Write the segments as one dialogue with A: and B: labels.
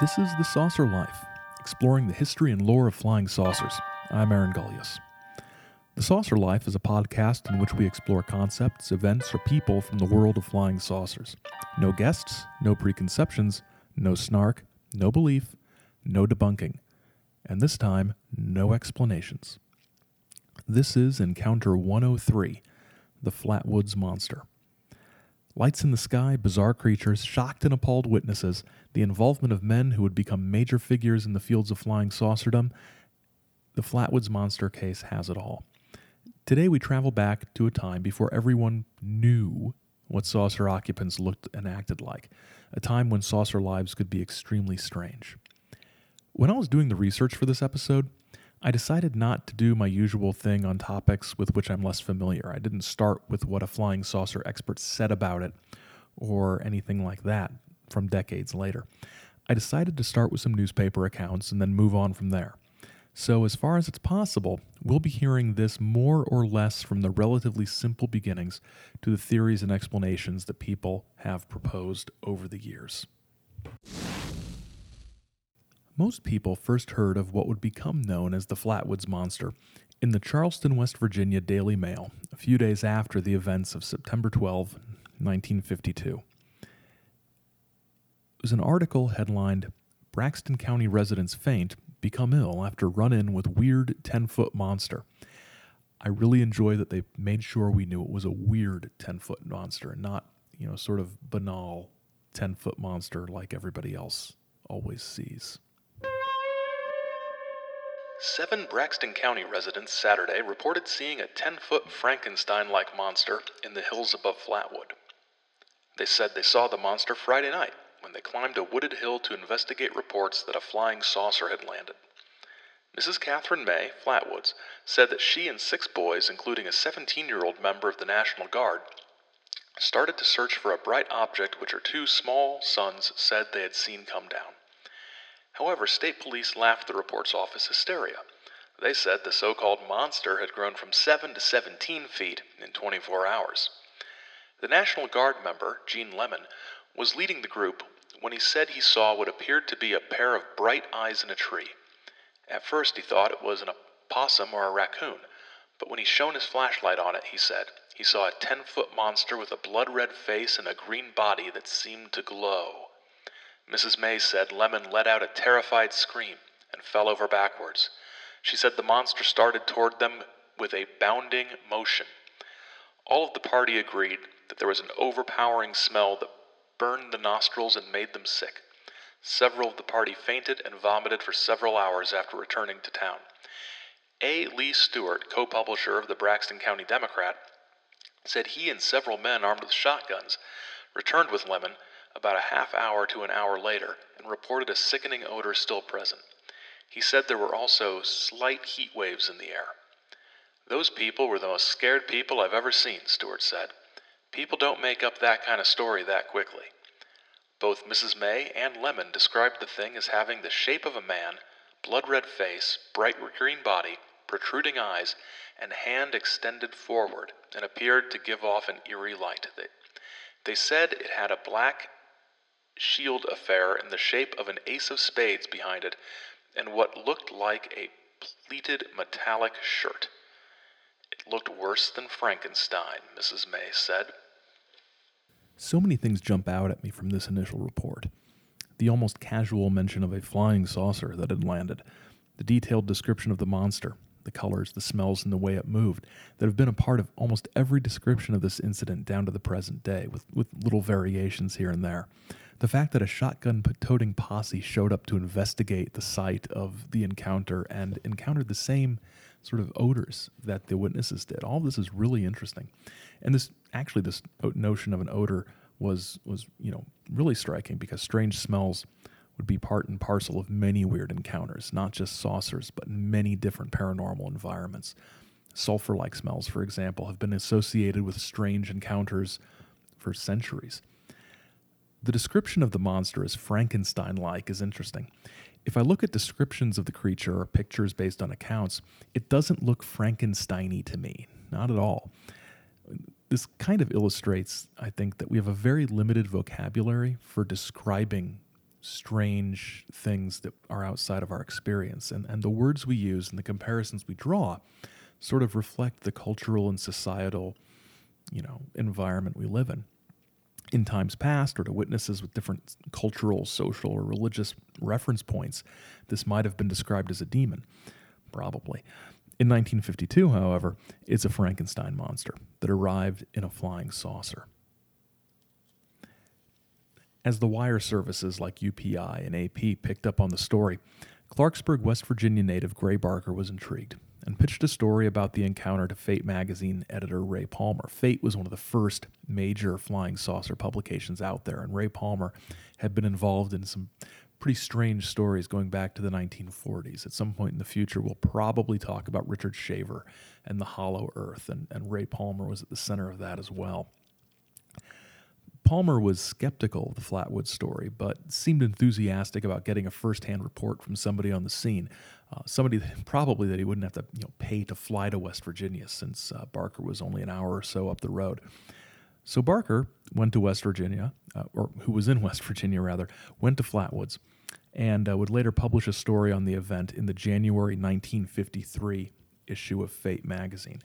A: This is The Saucer Life, exploring the history and lore of flying saucers. I'm Aaron Gulyas. The Saucer Life is a podcast in which we explore concepts, events, or people from the world of flying saucers. No guests, no preconceptions, no snark, no belief, no debunking, and this time, no explanations. This is Encounter 103 The Flatwoods Monster. Lights in the sky, bizarre creatures, shocked and appalled witnesses, the involvement of men who would become major figures in the fields of flying saucerdom. The Flatwoods Monster case has it all. Today we travel back to a time before everyone knew what saucer occupants looked and acted like, a time when saucer lives could be extremely strange. When I was doing the research for this episode, I decided not to do my usual thing on topics with which I'm less familiar. I didn't start with what a flying saucer expert said about it or anything like that from decades later. I decided to start with some newspaper accounts and then move on from there. So, as far as it's possible, we'll be hearing this more or less from the relatively simple beginnings to the theories and explanations that people have proposed over the years. Most people first heard of what would become known as the Flatwoods Monster in the Charleston, West Virginia Daily Mail a few days after the events of September 12, 1952. It was an article headlined Braxton County residents faint, become ill after run in with weird 10 foot monster. I really enjoy that they made sure we knew it was a weird 10 foot monster, and not, you know, sort of banal 10 foot monster like everybody else always sees.
B: Seven Braxton County residents Saturday reported seeing a 10 foot Frankenstein like monster in the hills above Flatwood. They said they saw the monster Friday night when they climbed a wooded hill to investigate reports that a flying saucer had landed. Mrs. Catherine May, Flatwoods, said that she and six boys, including a 17 year old member of the National Guard, started to search for a bright object which her two small sons said they had seen come down. However, state police laughed the reports off as hysteria. They said the so called monster had grown from 7 to 17 feet in 24 hours. The National Guard member, Gene Lemon, was leading the group when he said he saw what appeared to be a pair of bright eyes in a tree. At first, he thought it was an opossum or a raccoon, but when he shone his flashlight on it, he said he saw a 10 foot monster with a blood red face and a green body that seemed to glow. Mrs. May said Lemon let out a terrified scream and fell over backwards. She said the monster started toward them with a bounding motion. All of the party agreed that there was an overpowering smell that burned the nostrils and made them sick. Several of the party fainted and vomited for several hours after returning to town. A. Lee Stewart, co publisher of the Braxton County Democrat, said he and several men armed with shotguns returned with Lemon about a half hour to an hour later and reported a sickening odor still present. He said there were also slight heat waves in the air. Those people were the most scared people I've ever seen, Stewart said. People don't make up that kind of story that quickly. Both Mrs. May and Lemon described the thing as having the shape of a man, blood red face, bright green body, protruding eyes, and hand extended forward, and appeared to give off an eerie light. They, they said it had a black shield affair in the shape of an ace of spades behind it, and what looked like a pleated metallic shirt. It looked worse than Frankenstein, Mrs. May said.
A: So many things jump out at me from this initial report. The almost casual mention of a flying saucer that had landed, the detailed description of the monster, the colors, the smells, and the way it moved that have been a part of almost every description of this incident down to the present day, with, with little variations here and there. The fact that a shotgun toting posse showed up to investigate the site of the encounter and encountered the same sort of odors that the witnesses did. All this is really interesting. And this actually this notion of an odor was was, you know, really striking because strange smells would be part and parcel of many weird encounters, not just saucers, but many different paranormal environments. Sulfur like smells, for example, have been associated with strange encounters for centuries. The description of the monster as Frankenstein like is interesting. If I look at descriptions of the creature or pictures based on accounts, it doesn't look Frankensteiny to me, not at all. This kind of illustrates, I think, that we have a very limited vocabulary for describing strange things that are outside of our experience. And, and the words we use and the comparisons we draw sort of reflect the cultural and societal, you know, environment we live in. In times past, or to witnesses with different cultural, social, or religious reference points, this might have been described as a demon, probably. In 1952, however, it's a Frankenstein monster that arrived in a flying saucer. As the wire services like UPI and AP picked up on the story, Clarksburg, West Virginia native Gray Barker was intrigued and pitched a story about the encounter to Fate magazine editor Ray Palmer. Fate was one of the first major flying saucer publications out there, and Ray Palmer had been involved in some pretty strange stories going back to the 1940s. At some point in the future, we'll probably talk about Richard Shaver and the Hollow Earth, and, and Ray Palmer was at the center of that as well. Palmer was skeptical of the Flatwood story, but seemed enthusiastic about getting a firsthand report from somebody on the scene, uh, somebody that, probably that he wouldn't have to you know, pay to fly to West Virginia, since uh, Barker was only an hour or so up the road. So Barker went to West Virginia, uh, or who was in West Virginia rather, went to Flatwoods, and uh, would later publish a story on the event in the January 1953 issue of Fate magazine.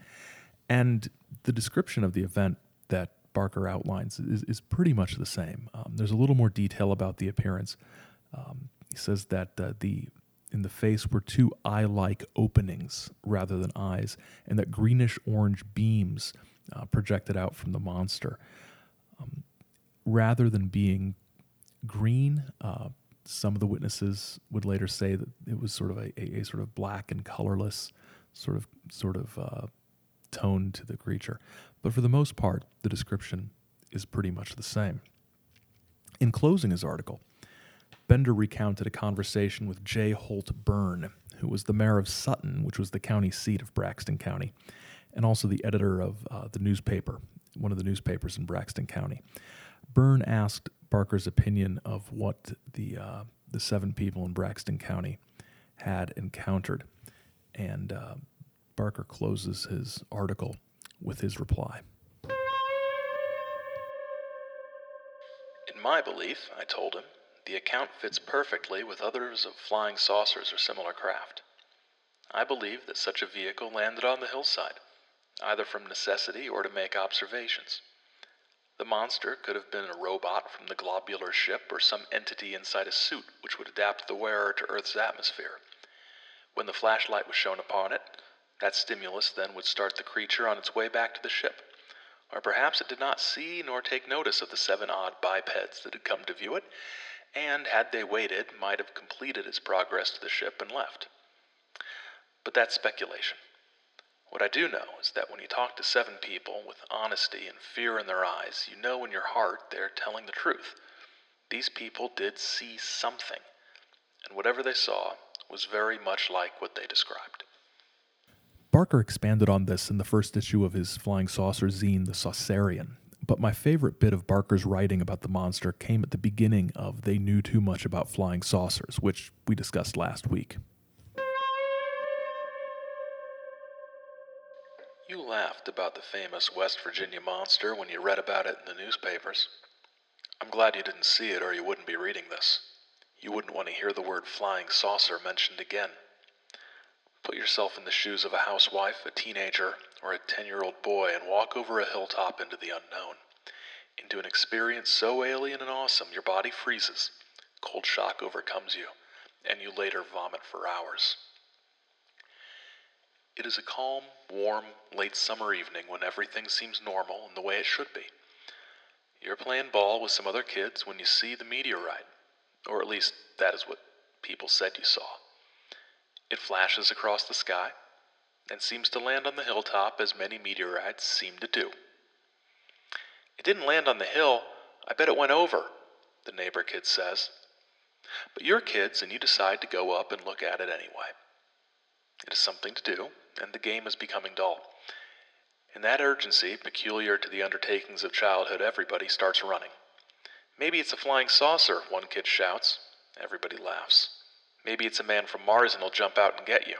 A: And the description of the event that Barker outlines is, is pretty much the same. Um, there's a little more detail about the appearance. Um, he says that uh, the in the face were two eye-like openings rather than eyes, and that greenish-orange beams uh, projected out from the monster. Um, rather than being green, uh, some of the witnesses would later say that it was sort of a, a, a sort of black and colorless sort of sort of uh, tone to the creature. But for the most part, the description is pretty much the same. In closing his article, Bender recounted a conversation with J. Holt Byrne, who was the mayor of Sutton, which was the county seat of Braxton County, and also the editor of uh, the newspaper, one of the newspapers in Braxton County. Byrne asked Barker's opinion of what the uh, the seven people in Braxton County had encountered, and uh, Barker closes his article with his reply.
B: In my belief, I told him, the account fits perfectly with others of flying saucers or similar craft. I believe that such a vehicle landed on the hillside, either from necessity or to make observations. The monster could have been a robot from the globular ship or some entity inside a suit which would adapt the wearer to Earth's atmosphere. When the flashlight was shone upon it, that stimulus then would start the creature on its way back to the ship. Or perhaps it did not see nor take notice of the seven odd bipeds that had come to view it, and, had they waited, might have completed its progress to the ship and left. But that's speculation. What I do know is that when you talk to seven people with honesty and fear in their eyes, you know in your heart they're telling the truth. These people did see something, and whatever they saw was very much like what they described.
A: Barker expanded on this in the first issue of his Flying Saucer zine, The Saucerian. But my favorite bit of Barker's writing about the monster came at the beginning of They Knew Too Much About Flying Saucers, which we discussed last week.
B: You laughed about the famous West Virginia monster when you read about it in the newspapers. I'm glad you didn't see it or you wouldn't be reading this. You wouldn't want to hear the word flying saucer mentioned again. Put yourself in the shoes of a housewife, a teenager, or a 10 year old boy and walk over a hilltop into the unknown. Into an experience so alien and awesome your body freezes, cold shock overcomes you, and you later vomit for hours. It is a calm, warm, late summer evening when everything seems normal and the way it should be. You're playing ball with some other kids when you see the meteorite, or at least that is what people said you saw. It flashes across the sky and seems to land on the hilltop as many meteorites seem to do. It didn't land on the hill. I bet it went over, the neighbor kid says. But you're kids and you decide to go up and look at it anyway. It is something to do, and the game is becoming dull. In that urgency, peculiar to the undertakings of childhood, everybody starts running. Maybe it's a flying saucer, one kid shouts. Everybody laughs. Maybe it's a man from Mars and he'll jump out and get you.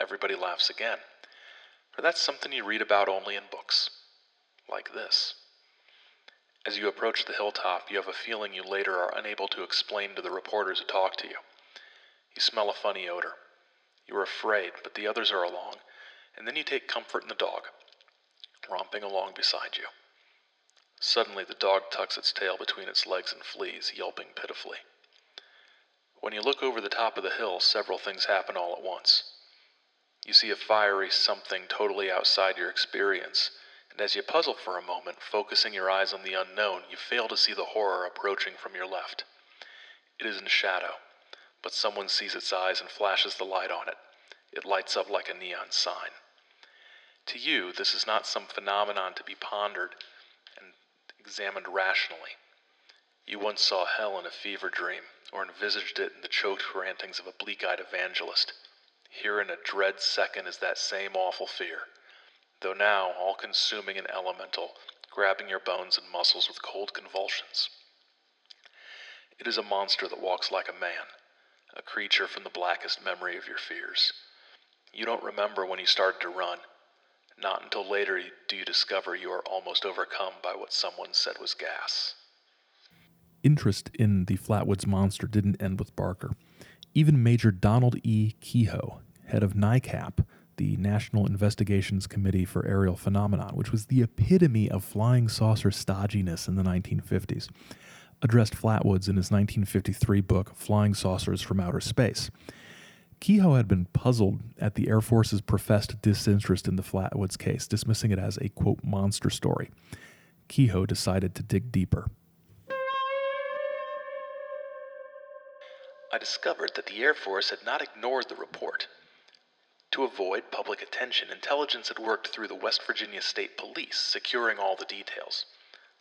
B: Everybody laughs again. For that's something you read about only in books. Like this. As you approach the hilltop, you have a feeling you later are unable to explain to the reporters who talk to you. You smell a funny odor. You are afraid, but the others are along, and then you take comfort in the dog, romping along beside you. Suddenly, the dog tucks its tail between its legs and flees, yelping pitifully. When you look over the top of the hill, several things happen all at once. You see a fiery something totally outside your experience, and as you puzzle for a moment, focusing your eyes on the unknown, you fail to see the horror approaching from your left. It is in shadow, but someone sees its eyes and flashes the light on it. It lights up like a neon sign. To you, this is not some phenomenon to be pondered and examined rationally. You once saw hell in a fever dream, or envisaged it in the choked rantings of a bleak eyed evangelist. Here in a dread second is that same awful fear, though now all consuming and elemental, grabbing your bones and muscles with cold convulsions. It is a monster that walks like a man, a creature from the blackest memory of your fears. You don't remember when you started to run. Not until later do you discover you are almost overcome by what someone said was gas.
A: Interest in the Flatwoods monster didn't end with Barker. Even Major Donald E. Keyhoe, head of NICAP, the National Investigations Committee for Aerial Phenomenon, which was the epitome of flying saucer stodginess in the 1950s, addressed Flatwoods in his 1953 book Flying Saucers from Outer Space. Keyhoe had been puzzled at the Air Force's professed disinterest in the Flatwoods case, dismissing it as a quote monster story. Keyhoe decided to dig deeper.
B: I discovered that the Air Force had not ignored the report. To avoid public attention, intelligence had worked through the West Virginia State Police, securing all the details.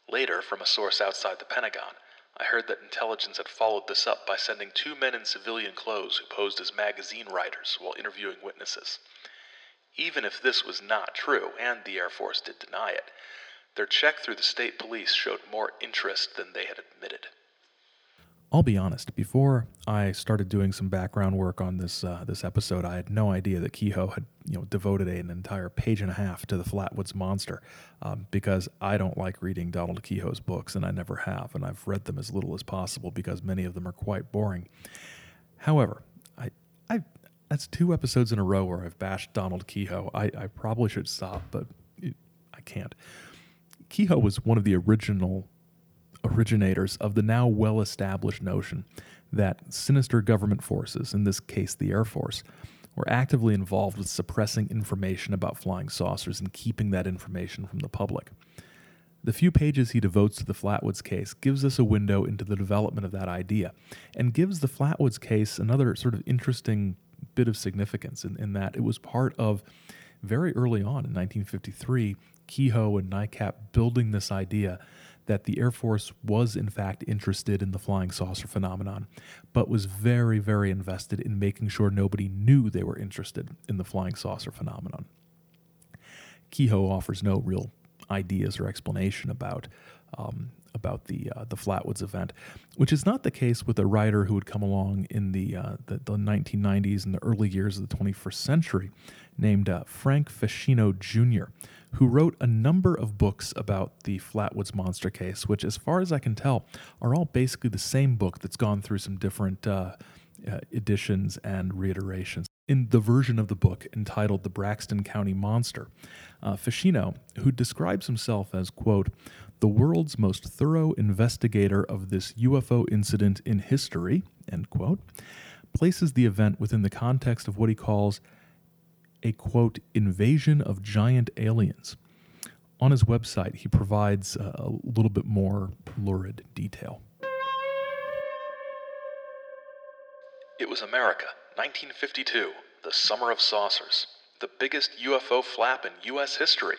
B: Later, from a source outside the Pentagon, I heard that intelligence had followed this up by sending two men in civilian clothes who posed as magazine writers while interviewing witnesses. Even if this was not true, and the Air Force did deny it, their check through the state police showed more interest than they had admitted.
A: I'll be honest. Before I started doing some background work on this uh, this episode, I had no idea that Keyhoe had you know devoted an entire page and a half to the Flatwoods Monster, um, because I don't like reading Donald Keyhoe's books, and I never have, and I've read them as little as possible because many of them are quite boring. However, I I that's two episodes in a row where I've bashed Donald Keyhoe. I, I probably should stop, but I can't. Keyhoe was one of the original originators of the now well established notion that sinister government forces, in this case the Air Force, were actively involved with suppressing information about flying saucers and keeping that information from the public. The few pages he devotes to the Flatwoods case gives us a window into the development of that idea and gives the Flatwoods case another sort of interesting bit of significance in, in that it was part of very early on in 1953 Keyhoe and NICAP building this idea that the Air Force was, in fact, interested in the flying saucer phenomenon, but was very, very invested in making sure nobody knew they were interested in the flying saucer phenomenon. Keyhoe offers no real ideas or explanation about um, about the uh, the Flatwoods event, which is not the case with a writer who would come along in the, uh, the, the 1990s and the early years of the 21st century, named uh, Frank Feschino Jr., who wrote a number of books about the Flatwoods monster case, which, as far as I can tell, are all basically the same book that's gone through some different uh, uh, editions and reiterations. In the version of the book entitled The Braxton County Monster, uh, Feschino, who describes himself as, quote, the world's most thorough investigator of this UFO incident in history, end quote, places the event within the context of what he calls a quote, invasion of giant aliens. On his website, he provides uh, a little bit more lurid detail.
B: It was America, 1952, the summer of saucers, the biggest UFO flap in U.S. history.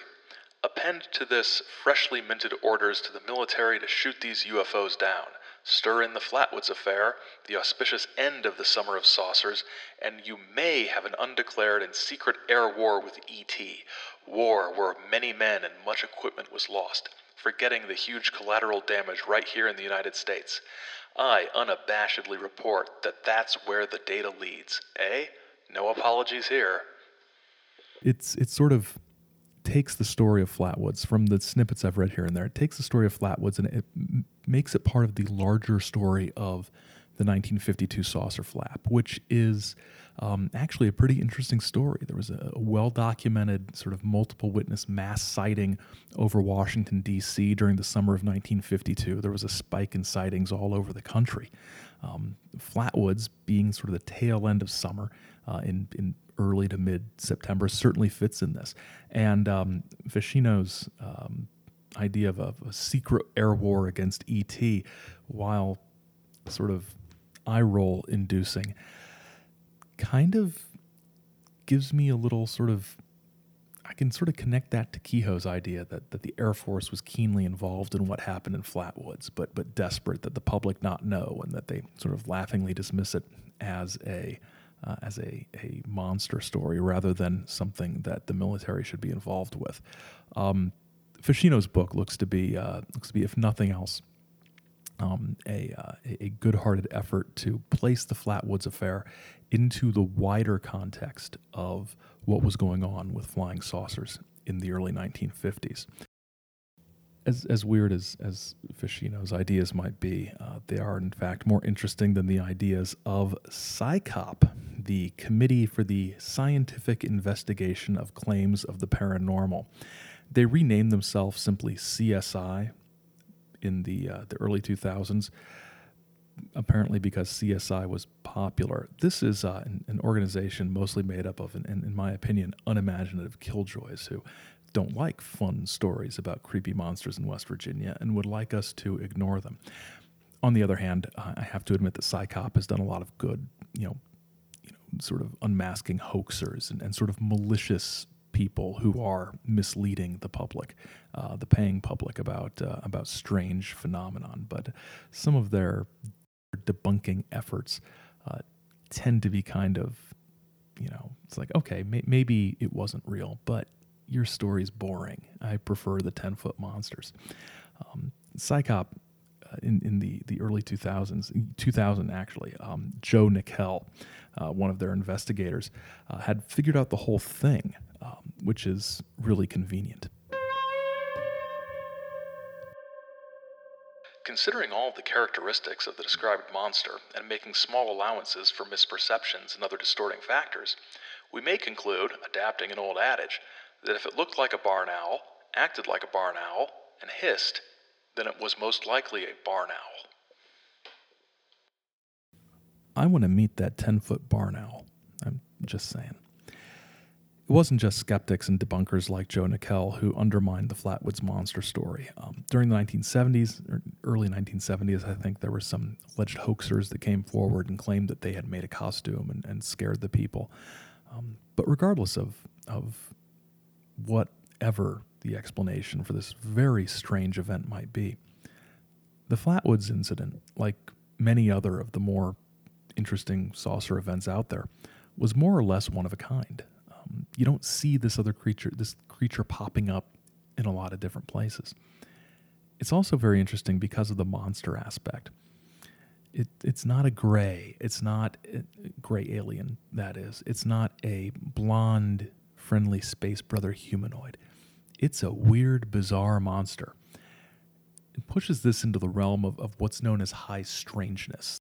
B: Append to this freshly minted orders to the military to shoot these UFOs down stir in the Flatwoods affair, the auspicious end of the Summer of Saucers, and you may have an undeclared and secret air war with ET. War where many men and much equipment was lost, forgetting the huge collateral damage right here in the United States. I unabashedly report that that's where the data leads. Eh? No apologies here.
A: It's it's sort of takes the story of Flatwoods from the snippets I've read here and there. It takes the story of Flatwoods and it makes it part of the larger story of the 1952 saucer flap, which is um, actually a pretty interesting story. There was a, a well documented, sort of multiple witness mass sighting over Washington, D.C. during the summer of 1952. There was a spike in sightings all over the country. Um, Flatwoods, being sort of the tail end of summer uh, in, in early to mid September, certainly fits in this. And um, Feschino's um, idea of a, a secret air war against ET, while sort of eye roll inducing, kind of gives me a little sort of I can sort of connect that to Keyhoe's idea that, that the Air Force was keenly involved in what happened in Flatwoods, but but desperate that the public not know, and that they sort of laughingly dismiss it as a uh, as a, a monster story rather than something that the military should be involved with. Um, book looks to be uh, looks to be, if nothing else, um, a, uh, a good-hearted effort to place the Flatwoods affair into the wider context of what was going on with flying saucers in the early 1950s. As, as weird as, as Feschino's ideas might be, uh, they are in fact more interesting than the ideas of CSICOP, the Committee for the Scientific Investigation of Claims of the Paranormal. They renamed themselves simply CSI in the uh, the early 2000s, apparently because CSI was popular. This is uh, an, an, organization mostly made up of, an, in my opinion, unimaginative killjoys who don't like fun stories about creepy monsters in West Virginia and would like us to ignore them. On the other hand, I have to admit that CSICOP has done a lot of good, you know, you know, sort of unmasking hoaxers and, and sort of malicious people who are misleading the public, uh, the paying public about uh, about strange phenomenon. But some of their debunking efforts uh, tend to be kind of, you know, it's like okay, may- maybe it wasn't real, but your story's boring. I prefer the ten foot monsters. Um, CSICOP uh, in, in the, the early 2000s, 2000 actually, um, Joe Nickell, uh, one of their investigators, uh, had figured out the whole thing um, which is really convenient.
B: Considering all the characteristics of the described monster and making small allowances for misperceptions and other distorting factors, we may conclude, adapting an old adage, that if it looked like a barn owl, acted like a barn owl, and hissed, then it was most likely a barn owl.
A: I want to meet that 10 foot barn owl. I'm just saying. It wasn't just skeptics and debunkers like Joe Nickell who undermined the Flatwoods monster story. Um, during the 1970s, or early 1970s, I think there were some alleged hoaxers that came forward and claimed that they had made a costume and, and scared the people. Um, but regardless of, of whatever the explanation for this very strange event might be, the Flatwoods incident, like many other of the more interesting saucer events out there, was more or less one of a kind um, you don't see this other creature, this creature popping up in a lot of different places. It's also very interesting because of the monster aspect. It, it's not a gray. It's not a gray alien, that is. It's not a blonde, friendly space brother humanoid. It's a weird, bizarre monster. It pushes this into the realm of, of what's known as high strangeness.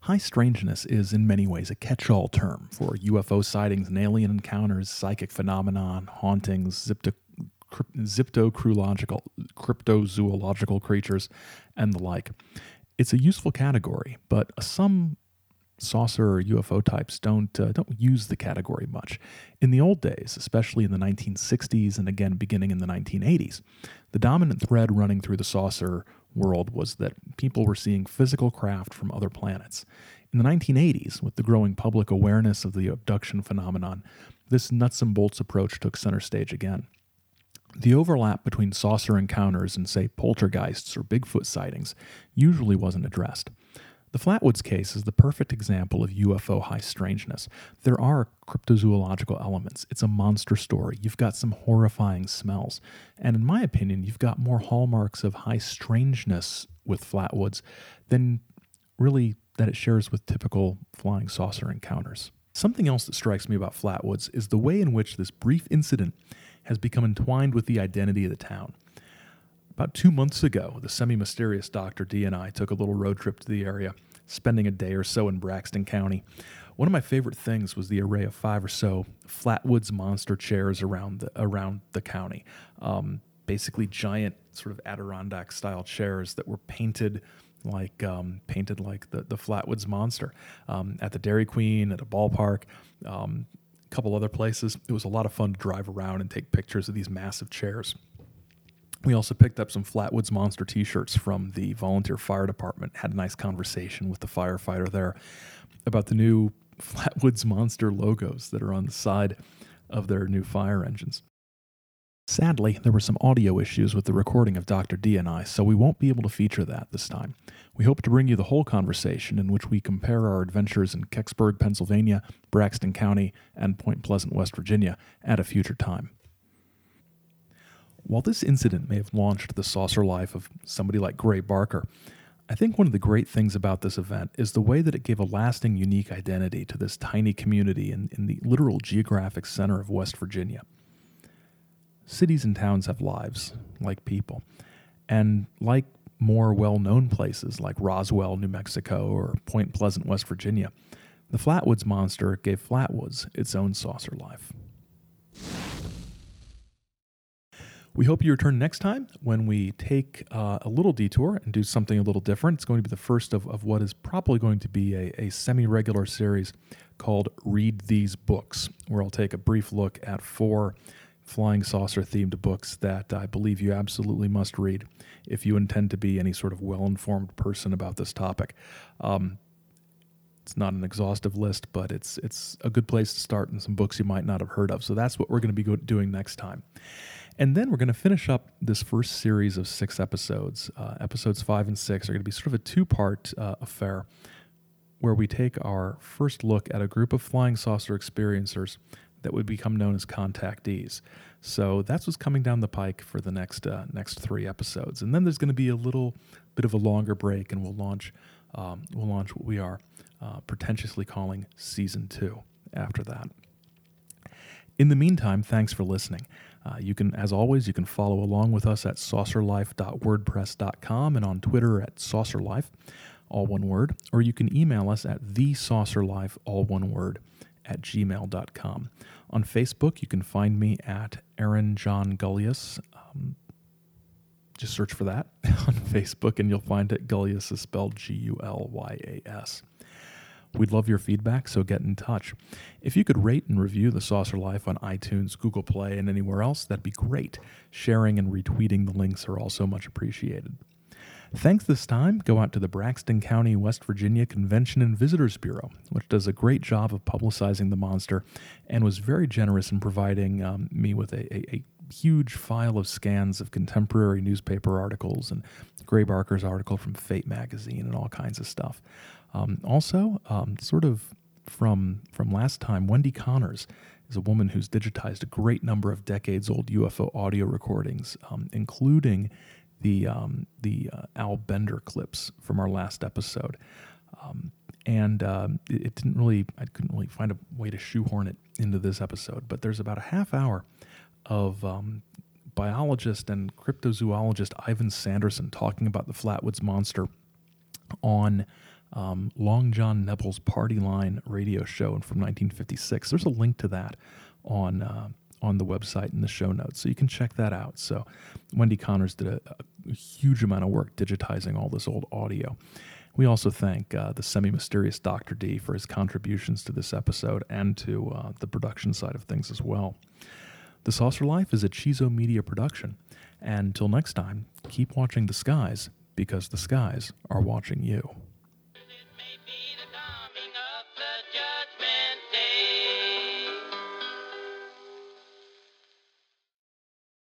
A: High strangeness is, in many ways, a catch all term for UFO sightings and alien encounters, psychic phenomenon, hauntings, zipto, cryptozoological creatures, and the like. It's a useful category, but some saucer or UFO types don't uh, don't use the category much. In the old days, especially in the 1960s and again beginning in the 1980s, the dominant thread running through the saucer world was that people were seeing physical craft from other planets. In the 1980s, with the growing public awareness of the abduction phenomenon, this nuts and bolts approach took center stage again. The overlap between saucer encounters and, say, poltergeists or Bigfoot sightings usually wasn't addressed. The Flatwoods case is the perfect example of UFO high strangeness. There are cryptozoological elements. It's a monster story. You've got some horrifying smells. And in my opinion, you've got more hallmarks of high strangeness with Flatwoods than really that it shares with typical flying saucer encounters. Something else that strikes me about Flatwoods is the way in which this brief incident has become entwined with the identity of the town. About two months ago, the semi mysterious Dr. D and I took a little road trip to the area, spending a day or so in Braxton County. One of my favorite things was the array of five or so Flatwoods monster chairs around the, around the county. Um, basically, giant sort of Adirondack style chairs that were painted like um, painted like the the Flatwoods monster um, at the Dairy Queen, at a ballpark, um, a couple other places. It was a lot of fun to drive around and take pictures of these massive chairs. We also picked up some Flatwoods Monster t shirts from the volunteer fire department. Had a nice conversation with the firefighter there about the new Flatwoods Monster logos that are on the side of their new fire engines. Sadly, there were some audio issues with the recording of Dr. D and I, so we won't be able to feature that this time. We hope to bring you the whole conversation in which we compare our adventures in Kecksburg, Pennsylvania, Braxton County, and Point Pleasant, West Virginia at a future time. While this incident may have launched the saucer life of somebody like Gray Barker, I think one of the great things about this event is the way that it gave a lasting, unique identity to this tiny community in, in the literal geographic center of West Virginia. Cities and towns have lives, like people. And like more well known places like Roswell, New Mexico, or Point Pleasant, West Virginia, the Flatwoods Monster gave Flatwoods its own saucer life. We hope you return next time when we take uh, a little detour and do something a little different. It's going to be the first of, of what is probably going to be a, a semi regular series called Read These Books, where I'll take a brief look at four flying saucer themed books that I believe you absolutely must read if you intend to be any sort of well informed person about this topic. Um, it's not an exhaustive list, but it's it's a good place to start and some books you might not have heard of. So that's what we're going to be doing next time. And then we're going to finish up this first series of six episodes. Uh, episodes five and six are going to be sort of a two part uh, affair where we take our first look at a group of flying saucer experiencers that would become known as contactees. So that's what's coming down the pike for the next uh, next three episodes, and then there's going to be a little bit of a longer break, and we'll launch um, we'll launch what we are uh, pretentiously calling season two after that. In the meantime, thanks for listening. Uh, you can, as always, you can follow along with us at saucerlife.wordpress.com and on Twitter at saucerlife, all one word, or you can email us at thesaucerlife, all one word, at gmail.com. On Facebook, you can find me at Aaron John Gulyas. Um, just search for that on Facebook and you'll find it. Gulyas is spelled G U L Y A S. We'd love your feedback, so get in touch. If you could rate and review The Saucer Life on iTunes, Google Play, and anywhere else, that'd be great. Sharing and retweeting the links are also much appreciated. Thanks this time go out to the Braxton County, West Virginia Convention and Visitors Bureau, which does a great job of publicizing the monster and was very generous in providing um, me with a, a, a huge file of scans of contemporary newspaper articles and Gray Barker's article from Fate magazine and all kinds of stuff. Um, also, um, sort of from from last time, Wendy Connors is a woman who's digitized a great number of decades old UFO audio recordings, um, including the um, the uh, Al Bender clips from our last episode. Um, and um, it, it, didn't really, I couldn't really find a way to shoehorn it into this episode. But there's about a half hour of biologist and cryptozoologist Ivan Sanderson talking about the Flatwoods monster on um, Long John Nebel's Party Line radio show from 1956. There's a link to that on uh, on the website in the show notes, so you can check that out. So Wendy Connors did a, a huge amount of work digitizing all this old audio. We also thank uh, the semi mysterious Dr. D for his contributions to this episode and to uh, the production side of things as well. The Saucer Life is a Chizo Media production. And until next time, keep watching the skies because the skies are watching you.